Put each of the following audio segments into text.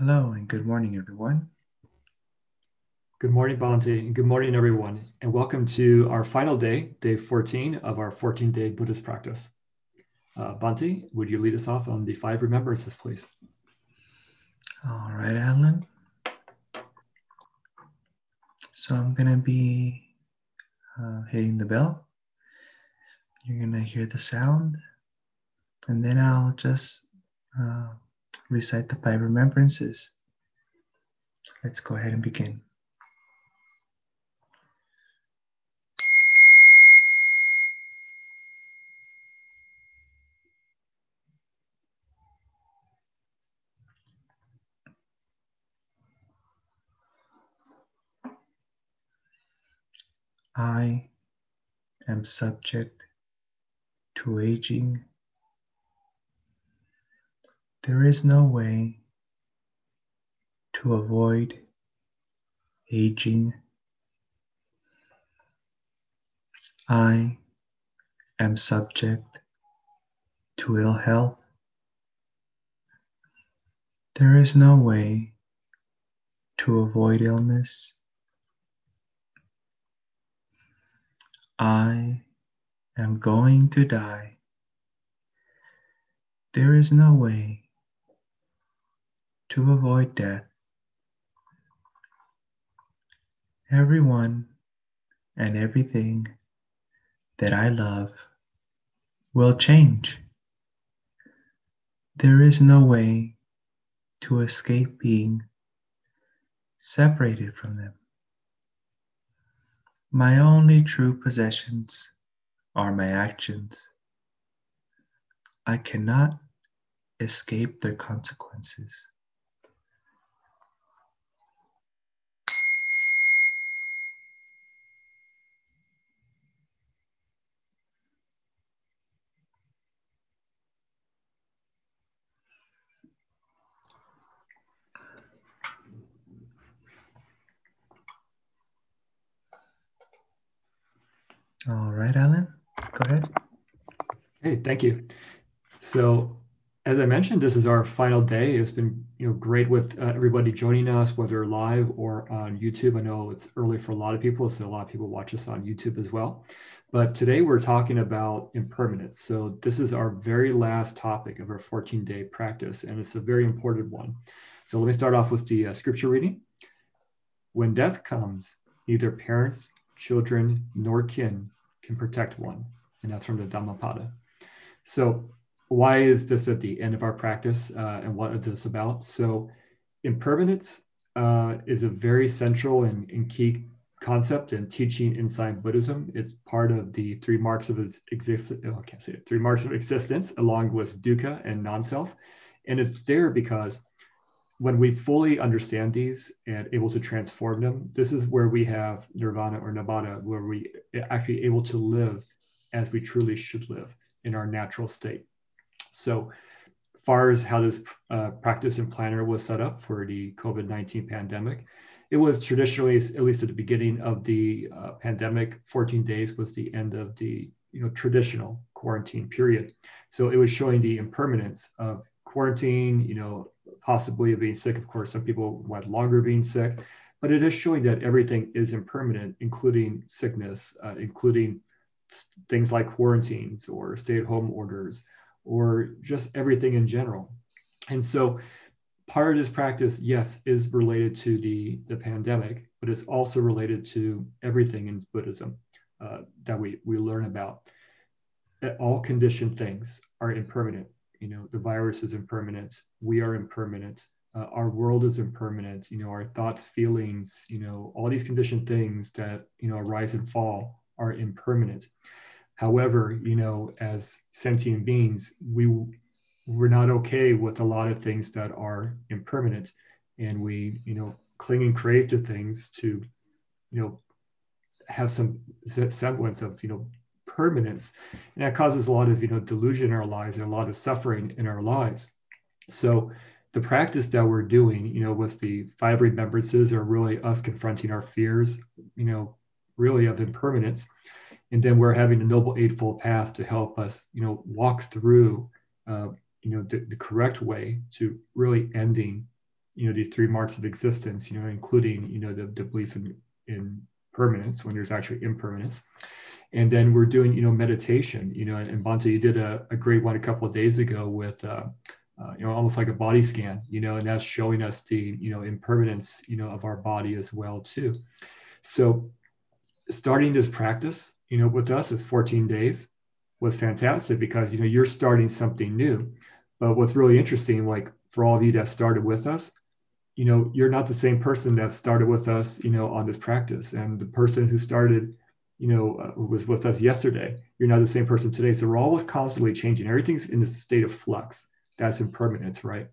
Hello and good morning, everyone. Good morning, Bhante, and good morning, everyone, and welcome to our final day, day 14 of our 14 day Buddhist practice. Uh, Bhante, would you lead us off on the five remembrances, please? All right, Alan. So I'm going to be uh, hitting the bell. You're going to hear the sound, and then I'll just uh, recite the five remembrances. Let's go ahead and begin. I am subject to aging. There is no way to avoid aging. I am subject to ill health. There is no way to avoid illness. I am going to die. There is no way to avoid death. Everyone and everything that I love will change. There is no way to escape being separated from them. My only true possessions are my actions. I cannot escape their consequences. Right, Alan, go ahead. Hey, thank you. So, as I mentioned, this is our final day. It's been you know great with uh, everybody joining us, whether live or on YouTube. I know it's early for a lot of people, so a lot of people watch us on YouTube as well. But today we're talking about impermanence. So this is our very last topic of our 14-day practice, and it's a very important one. So let me start off with the uh, scripture reading. When death comes, neither parents, children, nor kin can protect one. And that's from the Dhammapada. So, why is this at the end of our practice uh, and what is this about? So, impermanence uh, is a very central and, and, key concept and teaching inside Buddhism. It's part of the three marks of existence. Oh, I can't say it. Three marks of existence, along with dukkha and non-self, and it's there because when we fully understand these and able to transform them, this is where we have nirvana or nibbana, where we actually able to live as we truly should live in our natural state. So, far as how this uh, practice and planner was set up for the COVID 19 pandemic, it was traditionally, at least at the beginning of the uh, pandemic, 14 days was the end of the you know traditional quarantine period. So it was showing the impermanence of quarantine, you know, possibly of being sick. Of course, some people went longer being sick, but it is showing that everything is impermanent, including sickness, uh, including things like quarantines or stay at home orders, or just everything in general. And so, part of this practice, yes, is related to the, the pandemic, but it's also related to everything in Buddhism uh, that we, we learn about. That all conditioned things are impermanent you know the virus is impermanent we are impermanent uh, our world is impermanent you know our thoughts feelings you know all these conditioned things that you know arise and fall are impermanent however you know as sentient beings we we're not okay with a lot of things that are impermanent and we you know cling and crave to things to you know have some semblance of you know permanence. And that causes a lot of, you know, delusion in our lives and a lot of suffering in our lives. So the practice that we're doing, you know, with the five remembrances are really us confronting our fears, you know, really of impermanence. And then we're having a noble eightfold path to help us, you know, walk through, uh, you know, the, the correct way to really ending you know these three marks of existence, you know, including you know the, the belief in in permanence when there's actually impermanence. And then we're doing you know meditation, you know, and, and Bhante, you did a, a great one a couple of days ago with uh, uh, you know almost like a body scan, you know, and that's showing us the you know impermanence you know of our body as well too. So starting this practice, you know, with us is 14 days was fantastic because you know you're starting something new. But what's really interesting, like for all of you that started with us, you know, you're not the same person that started with us, you know, on this practice. And the person who started, you know, uh, was with us yesterday, you're not the same person today. So we're always constantly changing. Everything's in a state of flux. That's impermanence, right?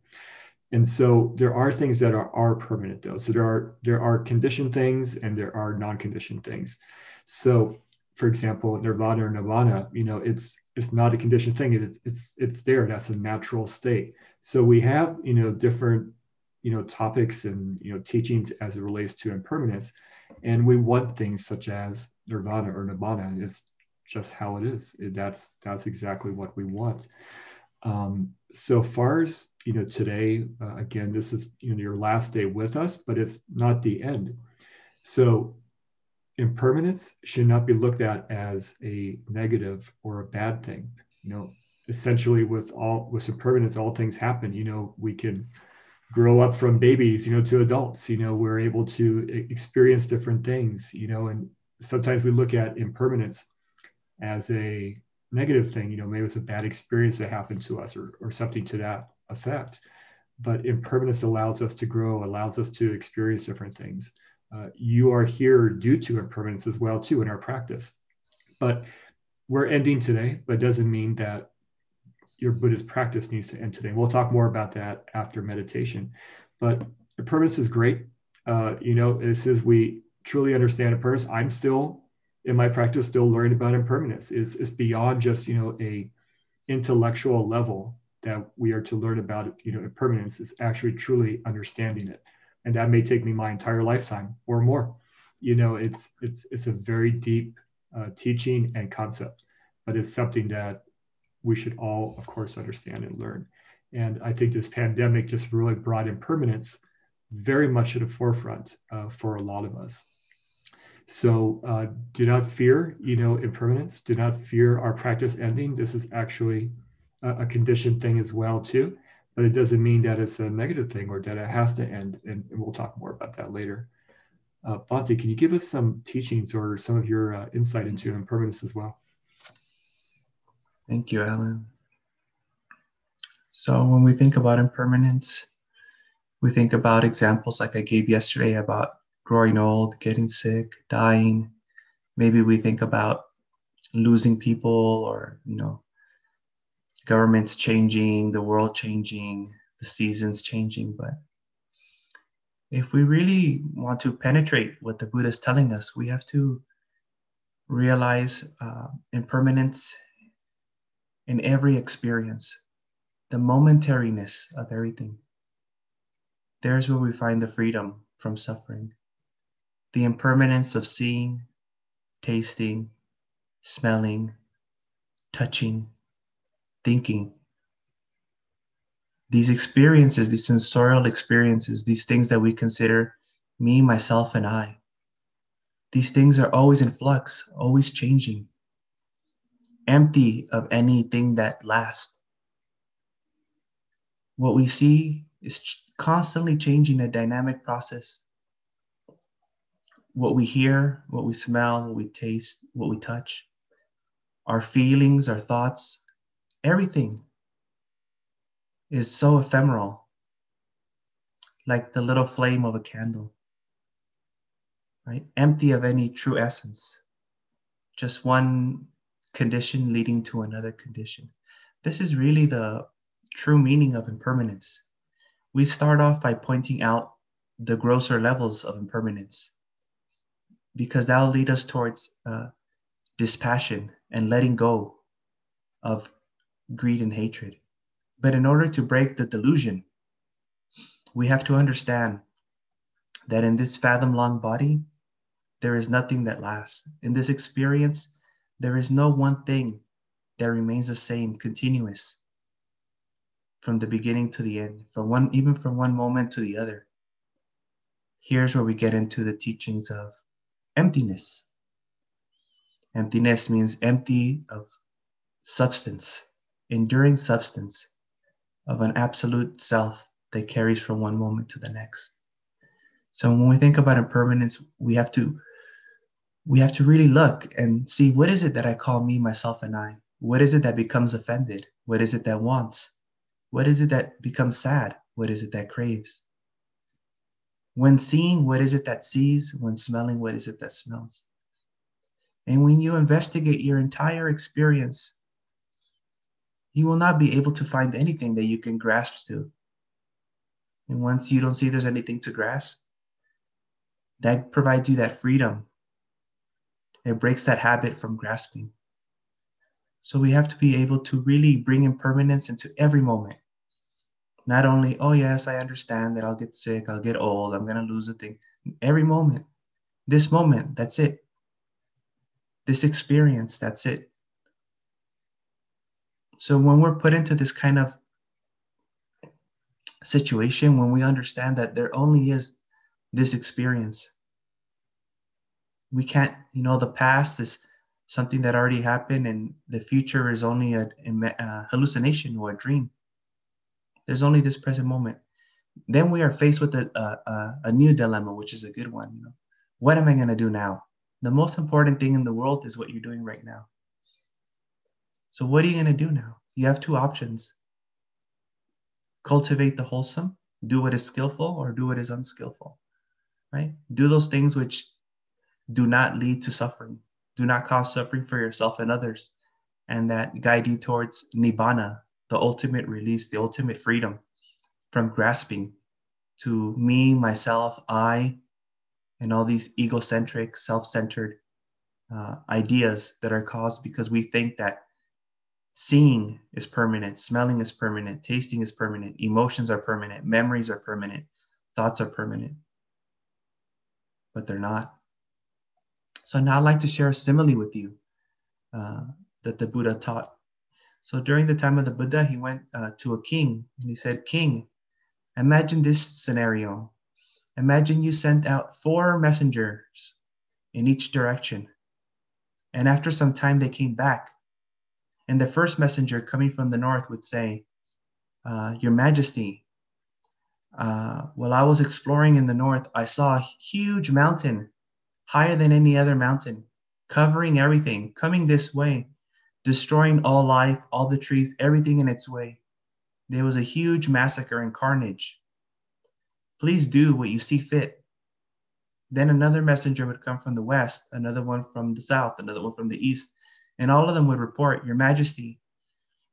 And so there are things that are, are permanent though. So there are there are conditioned things and there are non-conditioned things. So for example, nirvana or nibbana, you know, it's it's not a conditioned thing. It's it's it's there. That's a natural state. So we have, you know, different, you know, topics and you know teachings as it relates to impermanence. And we want things such as nirvana or nibbana. It's just how it is. It, that's that's exactly what we want. Um, so far as you know, today uh, again, this is you know your last day with us, but it's not the end. So impermanence should not be looked at as a negative or a bad thing. You know, essentially with all with impermanence, all things happen. You know, we can grow up from babies, you know, to adults. You know, we're able to experience different things. You know, and sometimes we look at impermanence as a negative thing. You know, maybe it's a bad experience that happened to us or or something to that effect. But impermanence allows us to grow, allows us to experience different things uh, you are here due to impermanence as well too in our practice but we're ending today but doesn't mean that your buddhist practice needs to end today. We'll talk more about that after meditation. But impermanence is great. Uh, you know this is we truly understand impermanence i'm still in my practice still learning about impermanence. It's, it's beyond just you know a intellectual level that we are to learn about you know impermanence. Is actually truly understanding it. And that may take me my entire lifetime or more. You know it's it's it's a very deep uh, teaching and concept but it's something that we should all of course understand and learn and i think this pandemic just really brought impermanence very much at the forefront uh, for a lot of us so uh, do not fear you know impermanence do not fear our practice ending this is actually a, a conditioned thing as well too but it doesn't mean that it's a negative thing or that it has to end. And, and we'll talk more about that later. Uh, Bhante, can you give us some teachings or some of your uh, insight into impermanence as well? Thank you, Alan. So when we think about impermanence, we think about examples like I gave yesterday about growing old, getting sick, dying. Maybe we think about losing people or, you know, governments changing, the world changing, the seasons changing. But if we really want to penetrate what the Buddha is telling us, we have to realize uh, impermanence in every experience, the momentariness of everything. There's where we find the freedom from suffering, the impermanence of seeing, tasting, smelling, touching, thinking. These experiences, these sensorial experiences, these things that we consider me, myself, and I, these things are always in flux, always changing, empty of anything that lasts. What we see is constantly changing a dynamic process. What we hear, what we smell, what we taste, what we touch, our feelings, our thoughts, everything is so ephemeral, like the little flame of a candle, right? Empty of any true essence, just one condition leading to another condition. This is really the true meaning of impermanence. We start off by pointing out the grosser levels of impermanence because that'll lead us towards uh, dispassion and letting go of greed, and hatred. But in order to break the delusion, we have to understand that in this fathom long body, there is nothing that lasts. In this experience, there is no one thing that remains the same, continuous from the beginning to the end, from one even from one moment to the other. Here's where we get into the teachings of emptiness. Emptiness means empty of substance, enduring substance of an absolute self that carries from one moment to the next. So when we think about impermanence, we have to we have to really look and see what is it that I call me, myself, and I? What is it that becomes offended? What is it that wants? What is it that becomes sad? What is it that craves? When seeing, what is it that sees? When smelling, what is it that smells? And when you investigate your entire experience, you will not be able to find anything that you can grasp to. And once you don't see there's anything to grasp, that provides you that freedom. It breaks that habit from grasping. So we have to be able to really bring impermanence into every moment. Not only, oh, yes, I understand that I'll get sick, I'll get old, I'm going to lose a thing. Every moment, this moment, that's it. This experience, that's it. So when we're put into this kind of situation, when we understand that there only is this experience, we can't, you know, the past is something that already happened and the future is only a, a hallucination or a dream. There's only this present moment. Then we are faced with a, a, a new dilemma, which is a good one. You know, what am I going to do now? The most important thing in the world is what you're doing right now. So, what are you going to do now? You have two options cultivate the wholesome, do what is skillful, or do what is unskillful, right? Do those things which do not lead to suffering, do not cause suffering for yourself and others, and that guide you towards nibbana, the ultimate release, the ultimate freedom from grasping to me, myself, I, and all these egocentric, self centered uh, ideas that are caused because we think that seeing is permanent, smelling is permanent, tasting is permanent, emotions are permanent, memories are permanent, thoughts are permanent. But they're not. So now I'd like to share a simile with you uh, that the Buddha taught so during the time of the Buddha, he went uh, to a king and he said, King, imagine this scenario. Imagine you sent out four messengers in each direction. And after some time, they came back. And the first messenger coming from the north would say, uh, Your Majesty, uh, while I was exploring in the north, I saw a huge mountain, higher than any other mountain, covering everything, coming this way destroying all life, all the trees, everything in its way. There was a huge massacre and carnage. Please do what you see fit. Then another messenger would come from the west, another one from the south, another one from the east, and all of them would report, Your Majesty,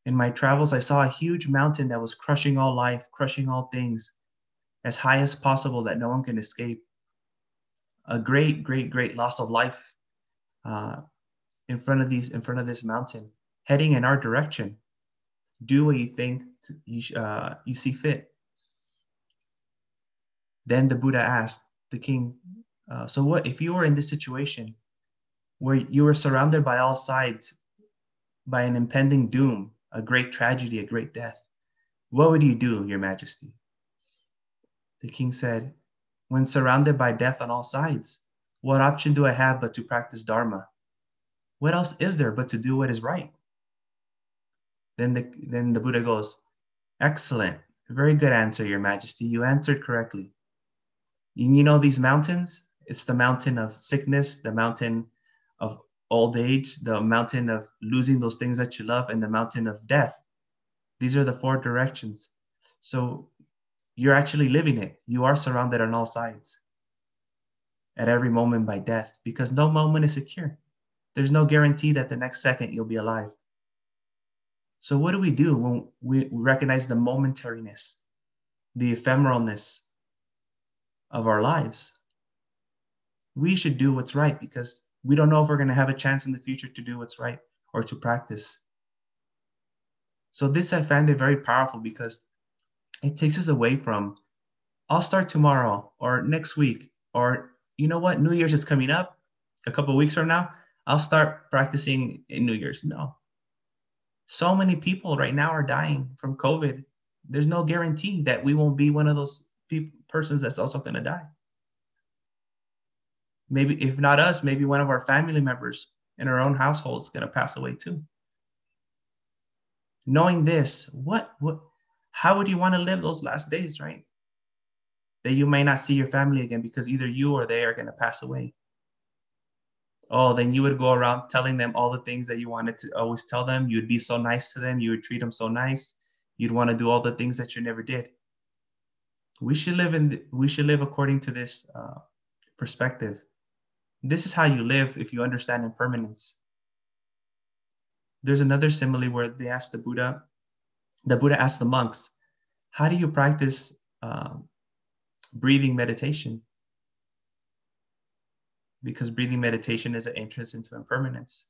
in my travels, I saw a huge mountain that was crushing all life, crushing all things, as high as possible that no one can escape. A great, great, great loss of life uh, in front of these in front of this mountain heading in our direction. Do what you think you, uh, you see fit. Then the buddha asked the king uh, so what if you were in this situation where you were surrounded by all sides by an impending doom a great tragedy a great death what would you do your majesty? The king said when surrounded by death on all sides what option do i have but to practice dharma what else is there but to do what is right? Then the, then the Buddha goes, Excellent. Very good answer, Your Majesty. You answered correctly. You know these mountains? It's the mountain of sickness, the mountain of old age, the mountain of losing those things that you love, and the mountain of death. These are the four directions. So you're actually living it. You are surrounded on all sides at every moment by death because no moment is secure there's no guarantee that the next second you'll be alive. So, what do we do when we recognize the momentariness, the ephemeralness of our lives? We should do what's right because we don't know if we're going to have a chance in the future to do what's right or to practice. So, this I find it very powerful because it takes us away from, I'll start tomorrow or next week, or you know what, New Year's is coming up a couple weeks from now. I'll start practicing in New Year's. No. So many people right now are dying from COVID there's no guarantee that we won't be one of those pe- persons that's also going to die. Maybe, if not us, maybe one of our family members in our own household is going to pass away too. Knowing this, what, what, how would you want to live those last days, right? That you may not see your family again because either you or they are going to pass away. Oh, then you would go around telling them all the things that you wanted to always tell them. You'd be so nice to them. You would treat them so nice. You'd want to do all the things that you never did. We should live in. We should live according to this uh, perspective. This is how you live if you understand impermanence. There's another simile where they asked the Buddha. The Buddha asked the monks, "How do you practice uh, breathing meditation?" Because breathing meditation is an entrance into impermanence.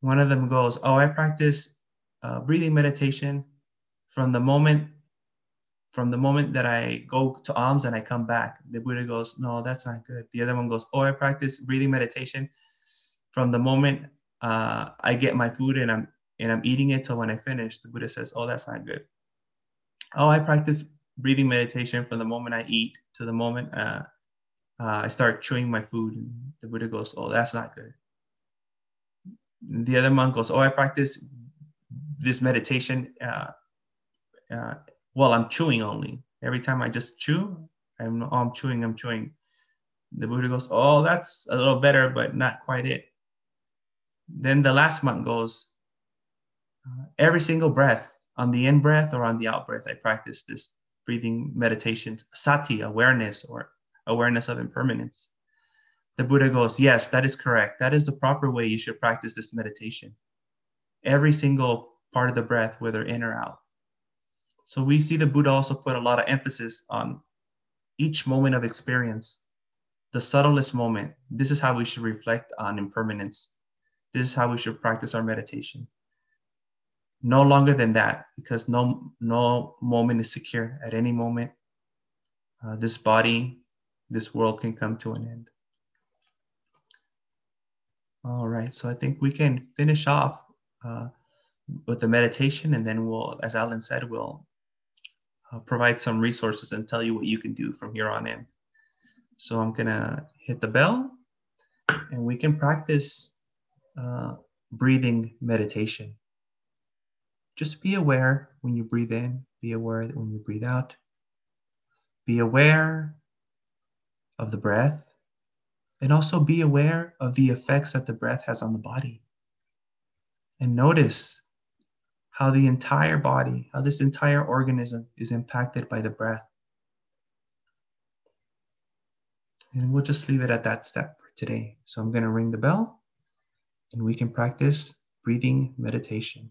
One of them goes, "Oh, I practice uh, breathing meditation from the moment from the moment that I go to alms and I come back. The Buddha goes, no, that's not good. The other one goes, oh, I practice breathing meditation from the moment uh, I get my food and I'm and I'm eating it till when I finish. The Buddha says, oh, that's not good. Oh, I practice breathing meditation from the moment I eat to the moment uh, uh, I start chewing my food. And the Buddha goes, oh, that's not good. The other monk goes, oh, I practice this meditation uh, uh, well, I'm chewing only. Every time I just chew, I'm, oh, I'm chewing, I'm chewing. The Buddha goes, oh, that's a little better, but not quite it. Then the last monk goes, every single breath, on the in breath or on the out breath, I practice this breathing meditation, sati, awareness or awareness of impermanence. The Buddha goes, yes, that is correct. That is the proper way you should practice this meditation. Every single part of the breath, whether in or out. So we see the Buddha also put a lot of emphasis on each moment of experience, the subtlest moment. This is how we should reflect on impermanence. This is how we should practice our meditation. No longer than that, because no, no moment is secure. At any moment, uh, this body, this world can come to an end. All right, so I think we can finish off uh, with the meditation, and then we'll, as Alan said, we'll uh, provide some resources and tell you what you can do from here on in. So I'm gonna hit the bell and we can practice uh, breathing meditation. Just be aware when you breathe in, be aware when you breathe out. Be aware of the breath and also be aware of the effects that the breath has on the body. And notice how the entire body, how this entire organism is impacted by the breath. And we'll just leave it at that step for today. So I'm going to ring the bell and we can practice breathing meditation.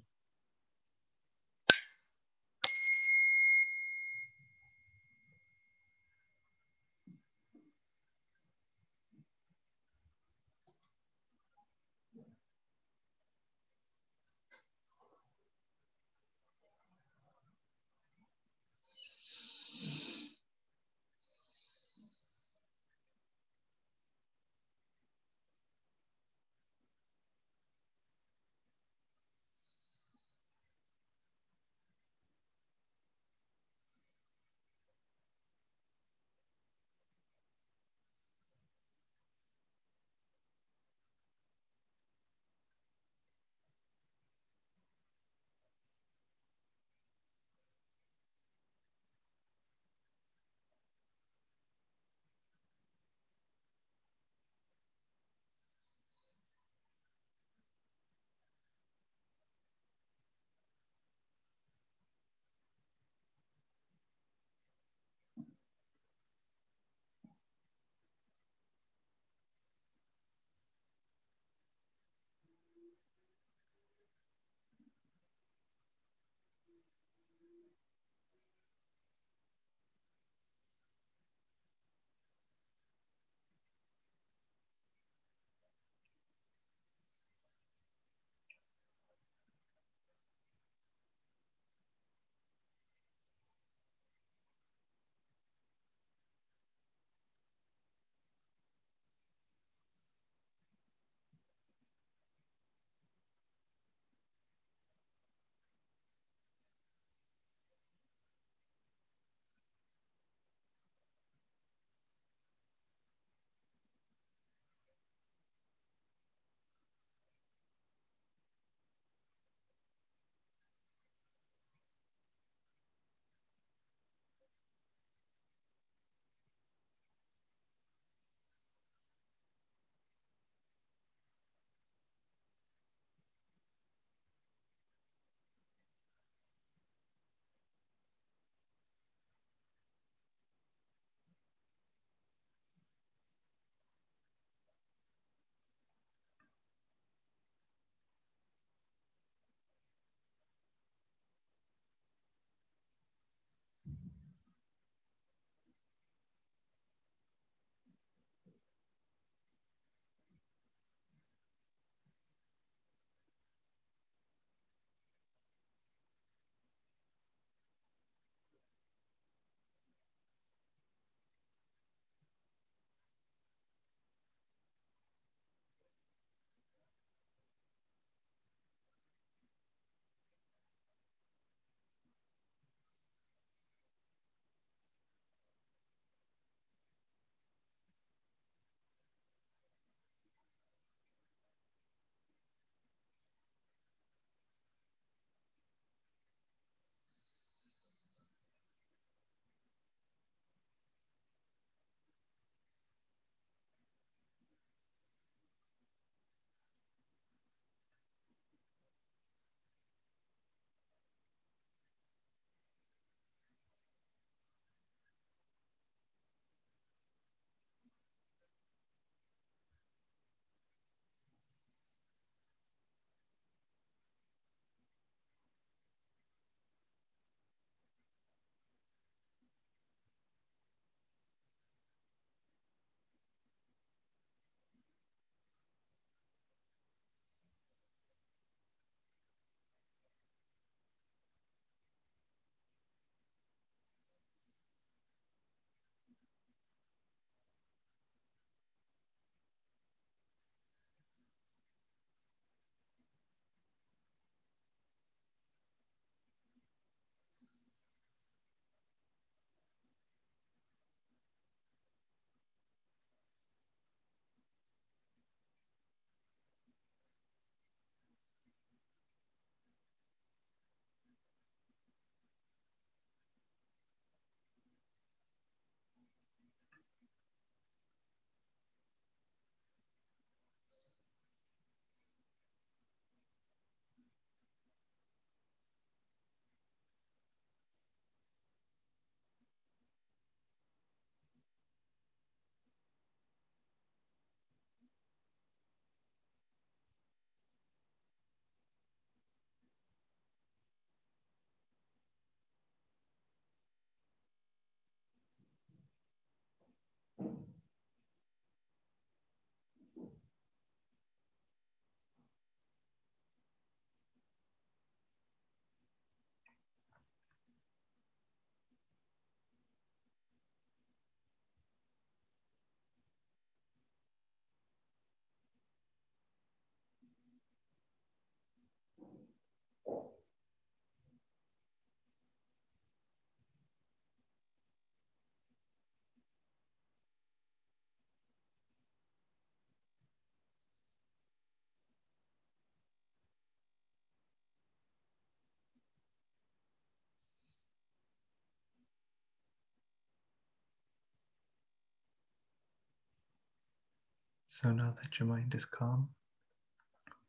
So now that your mind is calm,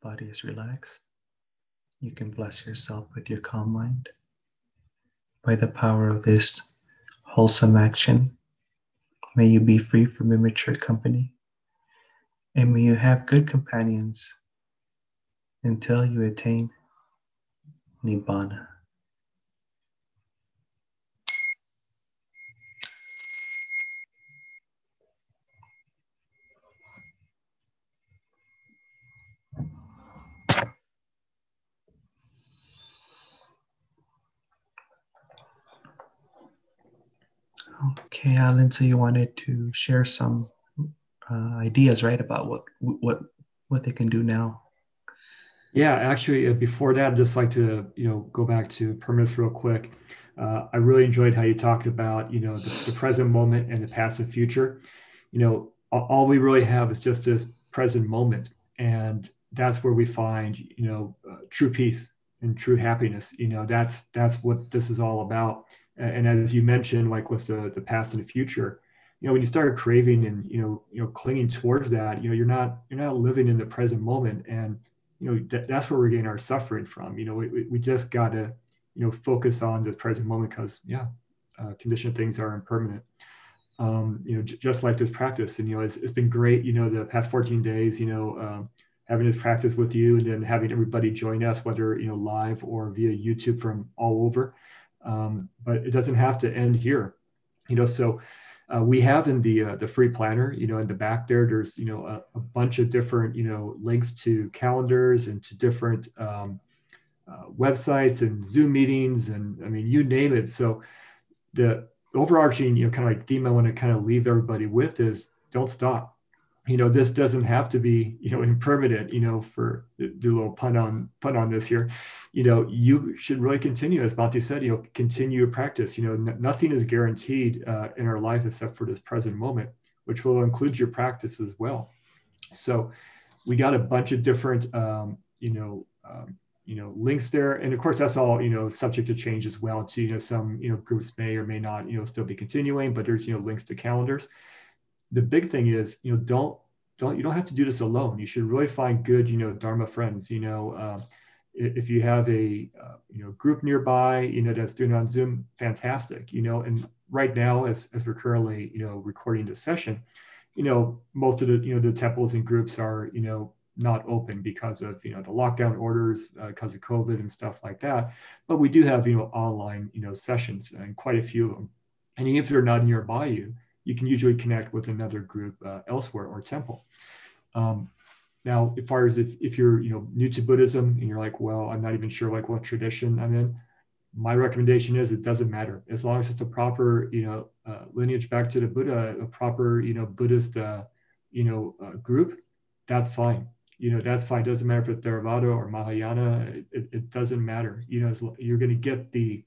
body is relaxed, you can bless yourself with your calm mind. By the power of this wholesome action, may you be free from immature company, and may you have good companions until you attain Nibbana. Okay, Alan. So you wanted to share some uh, ideas, right, about what what what they can do now. Yeah, actually, uh, before that, I'd just like to you know go back to permanence real quick. Uh, I really enjoyed how you talked about you know the, the, present moment and the past and future. You know, all we really have is just this present moment, and that's where we find you know uh, true peace and true happiness. You know, that's that's what this is all about and as you mentioned like with the, the past and the future you know when you start craving and you know you know clinging towards that you know you're not you're not living in the present moment and you know th- that's where we're getting our suffering from you know we, we just got to you know focus on the present moment because yeah uh, conditioned things are impermanent um, you know j- just like this practice and you know it's, it's been great you know the past 14 days you know um, having this practice with you and then having everybody join us whether you know live or via youtube from all over um, but it doesn't have to end here. You know, so uh, we have in the uh, the free planner, you know, in the back there, there's you know a, a bunch of different you know links to calendars and to different um, uh, websites and Zoom meetings and I mean you name it. So the overarching you know kind of like theme I want to kind of leave everybody with is don't stop you know this doesn't have to be you know impermanent you know for do a little pun on pun on this here you know you should really continue as Bhante said you know continue to practice you know n- nothing is guaranteed uh, in our life except for this present moment which will include your practice as well so we got a bunch of different um, you know um, you know links there and of course that's all you know subject to change as well to you know some you know groups may or may not you know still be continuing but there's you know links to calendars the big thing is, you know, don't don't you don't have to do this alone. You should really find good, you know, Dharma friends. You know, uh, if you have a uh, you know group nearby, you know, that's doing on Zoom, fantastic. You know, and right now, as as we're currently you know recording this session, you know, most of the you know the temples and groups are you know not open because of you know the lockdown orders uh, because of COVID and stuff like that. But we do have you know online you know sessions and quite a few of them. And even if they're not nearby you, you can usually connect with another group uh, elsewhere or temple. Um, now, as far as if, if you're you know new to Buddhism and you're like, well, I'm not even sure like what tradition I'm in, my recommendation is it doesn't matter as long as it's a proper you know uh, lineage back to the Buddha, a proper you know Buddhist uh, you know uh, group, that's fine. You know that's fine. It doesn't matter if it's Theravada or Mahayana. It, it doesn't matter. You know you're going to get the,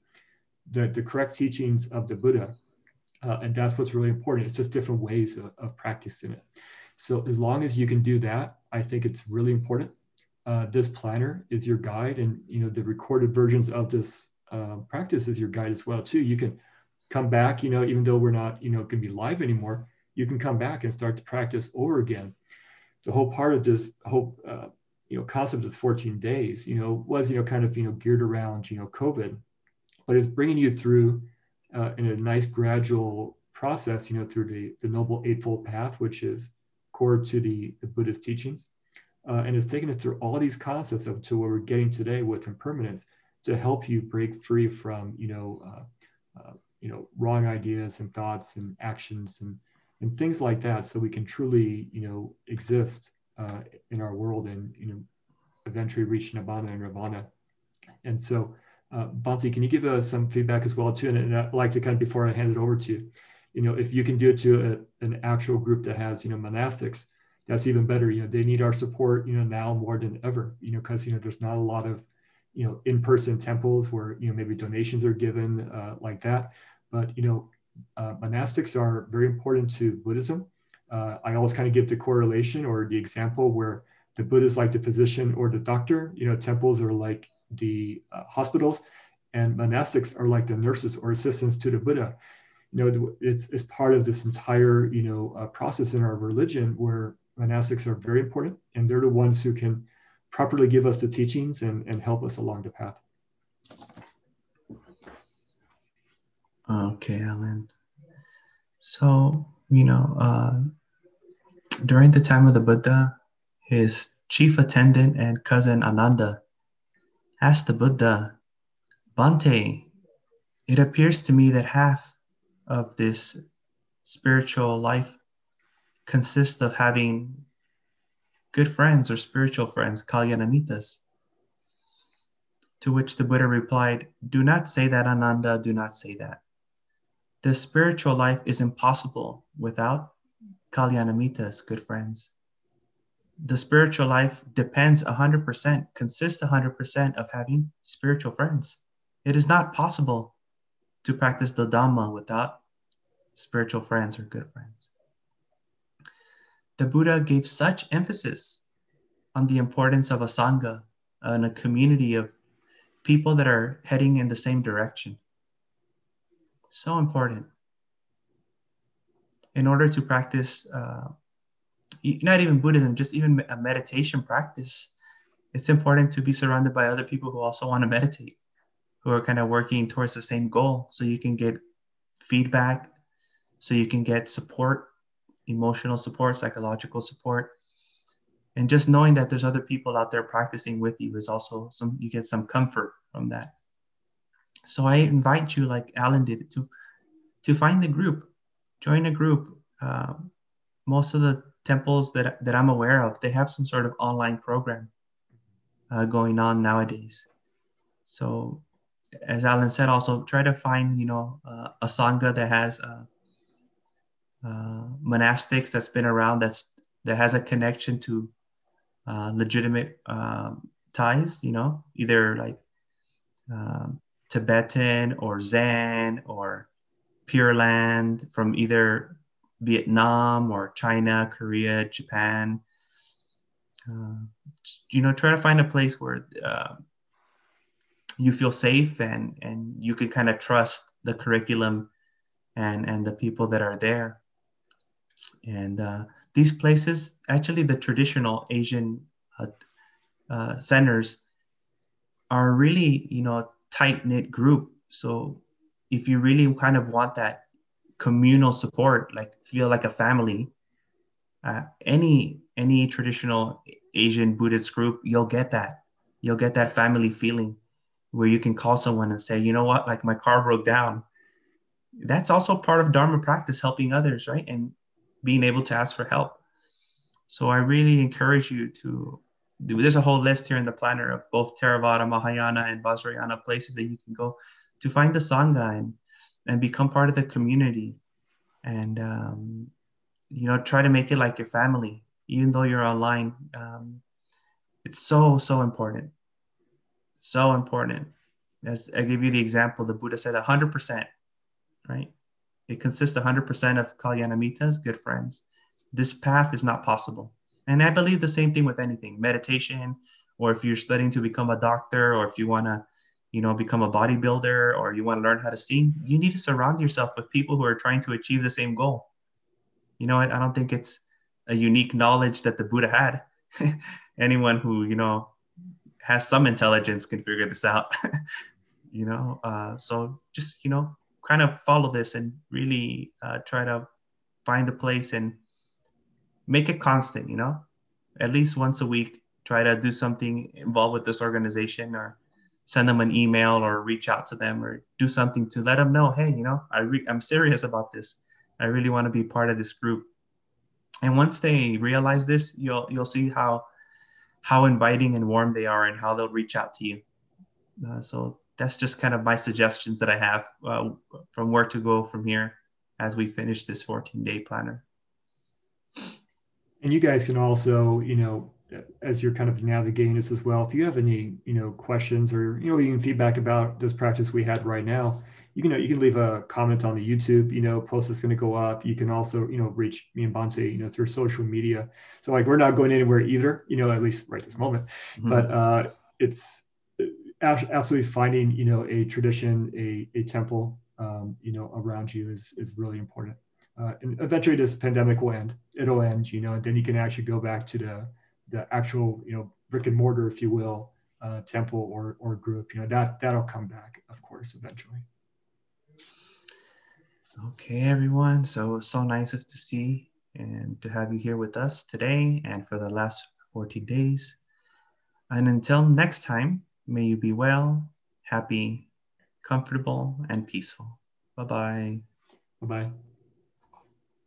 the the correct teachings of the Buddha uh, and that's what's really important. It's just different ways of, of, practicing it. So as long as you can do that, I think it's really important. Uh, this planner is your guide, and you know the recorded versions of this uh, practice is your guide as well too. You can come back, you know, even though we're not, you know, going to be live anymore, you can come back and start to practice over again. The whole part of this whole, uh, you know, concept of 14 days, you know, was you know kind of you know geared around you know COVID, but it's bringing you through uh, in a nice gradual process, you know, through the, the Noble Eightfold Path, which is core to the, the Buddhist teachings. Uh, and it's taken us through all these concepts up to where we're getting today with impermanence to help you break free from, you know, uh, uh, you know, wrong ideas and thoughts and actions and, and things like that. So we can truly, you know, exist uh, in our world and, you know, eventually reach Nibbana and Nirvana. And so uh, Bhante, can you give us some feedback as well too? And, and, I'd like to kind of before I hand it over to you, you know, if you can do it to a, an actual group that has, you know, monastics, that's even better. You know, they need our support, you know, now more than ever, you know, because, you know, there's not a lot of, you know, in-person temples where, you know, maybe donations are given uh, like that. But, you know, uh, monastics are very important to Buddhism. Uh, I always kind of give the correlation or the example where the Buddha is like the physician or the doctor, you know, temples are like the uh, hospitals, and monastics are like the nurses or assistants to the Buddha. You know, it's, it's part of this entire, you know, uh, process in our religion where monastics are very important, and they're the ones who can properly give us the teachings and, and help us along the path. Okay, Alan. So, you know, uh, during the time of the Buddha, his chief attendant and cousin Ananda asked the Buddha, Bhante, it appears to me that half of this spiritual life consists of having good friends or spiritual friends, kalyanamittas. To which the Buddha replied, Do not say that, Ananda, do not say that. The spiritual life is impossible without kalyanamittas, good friends. The spiritual life depends 100%, consists 100% of having spiritual friends. It is not possible to practice the Dhamma without spiritual friends or good friends. The Buddha gave such emphasis on the importance of a Sangha and a community of people that are heading in the same direction. So important. In order to practice, uh, not even Buddhism, just even a meditation practice, it's important to be surrounded by other people who also want to meditate, who are kind of working towards the same goal. So you can get feedback, so you can get support, emotional support, psychological support. And just knowing that there's other people out there practicing with you is also some, you get some comfort from that. So I invite you, like Alan did, to to find a group, join a group. Uh, most of the temples that that I'm aware of, they have some sort of online program uh, going on nowadays. So, as Alan said, also try to find you know uh, a sangha that has uh, uh, monastics that's been around that's that has a connection to uh, legitimate um, ties. You know, either like um, Tibetan or Zen or Pure Land from either Vietnam or China, Korea, Japan. Uh, you know, try to find a place where uh, you feel safe and and you can kind of trust the curriculum and and the people that are there. And uh, these places, actually, the traditional Asian uh, uh, centers are really, you know, tight knit group. So if you really kind of want that communal support, like feel like a family, uh, any any traditional Asian Buddhist group, you'll get that. You'll get that family feeling where you can call someone and say, you know what, like my car broke down. That's also part of Dharma practice, helping others, right? And being able to ask for help. So I really encourage you to do there's a whole list here in the planner of both Theravada, Mahayana, and Vajrayana places that you can go to find the Sangha and, and become part of the community. And, um, you know, try to make it like your family, even though you're online. Um, it's so, so important. So important. As I give you the example, the Buddha said 100%, right? It consists 100% of Kalyanamittas, good friends. This path is not possible and I believe the same thing with anything meditation, or if you're studying to become a doctor, or if you want to, you know, become a bodybuilder, or you want to learn how to sing, you need to surround yourself with people who are trying to achieve the same goal. You know, I, I don't think it's a unique knowledge that the Buddha had. Anyone who, you know, has some intelligence can figure this out. you know, uh, so just, you know, kind of follow this and really uh, try to find a place and make it constant, you know, at least once a week, try to do something involved with this organization or send them an email or reach out to them or do something to let them know, hey, you know, I re- I'm serious about this. I really want to be part of this group. And once they realize this, you'll you'll see how how inviting and warm they are and how they'll reach out to you. Uh, so that's just kind of my suggestions that I have uh, from where to go from here as we finish this 14 day planner and you guys can also you know as you're kind of navigating this as well if you have any you know questions or you know even feedback about this practice we had right now you can you can leave a comment on the youtube you know post that's going to go up you can also you know reach me and Bhante you know through social media so like we're not going anywhere either you know at least right this moment mm-hmm. but uh it's uh, absolutely finding you know a tradition a, a temple um, you know around you is is really important uh, and eventually this pandemic will end. It'll end, you know, and then you can actually go back to the the actual, you know, brick and mortar, if you will, uh, temple or or group. You know, that that'll come back, of course, eventually. Okay, everyone. So so nice to see and to have you here with us today and for the last 14 days. And until next time, may you be well, happy, comfortable, and peaceful. Bye bye. Bye bye.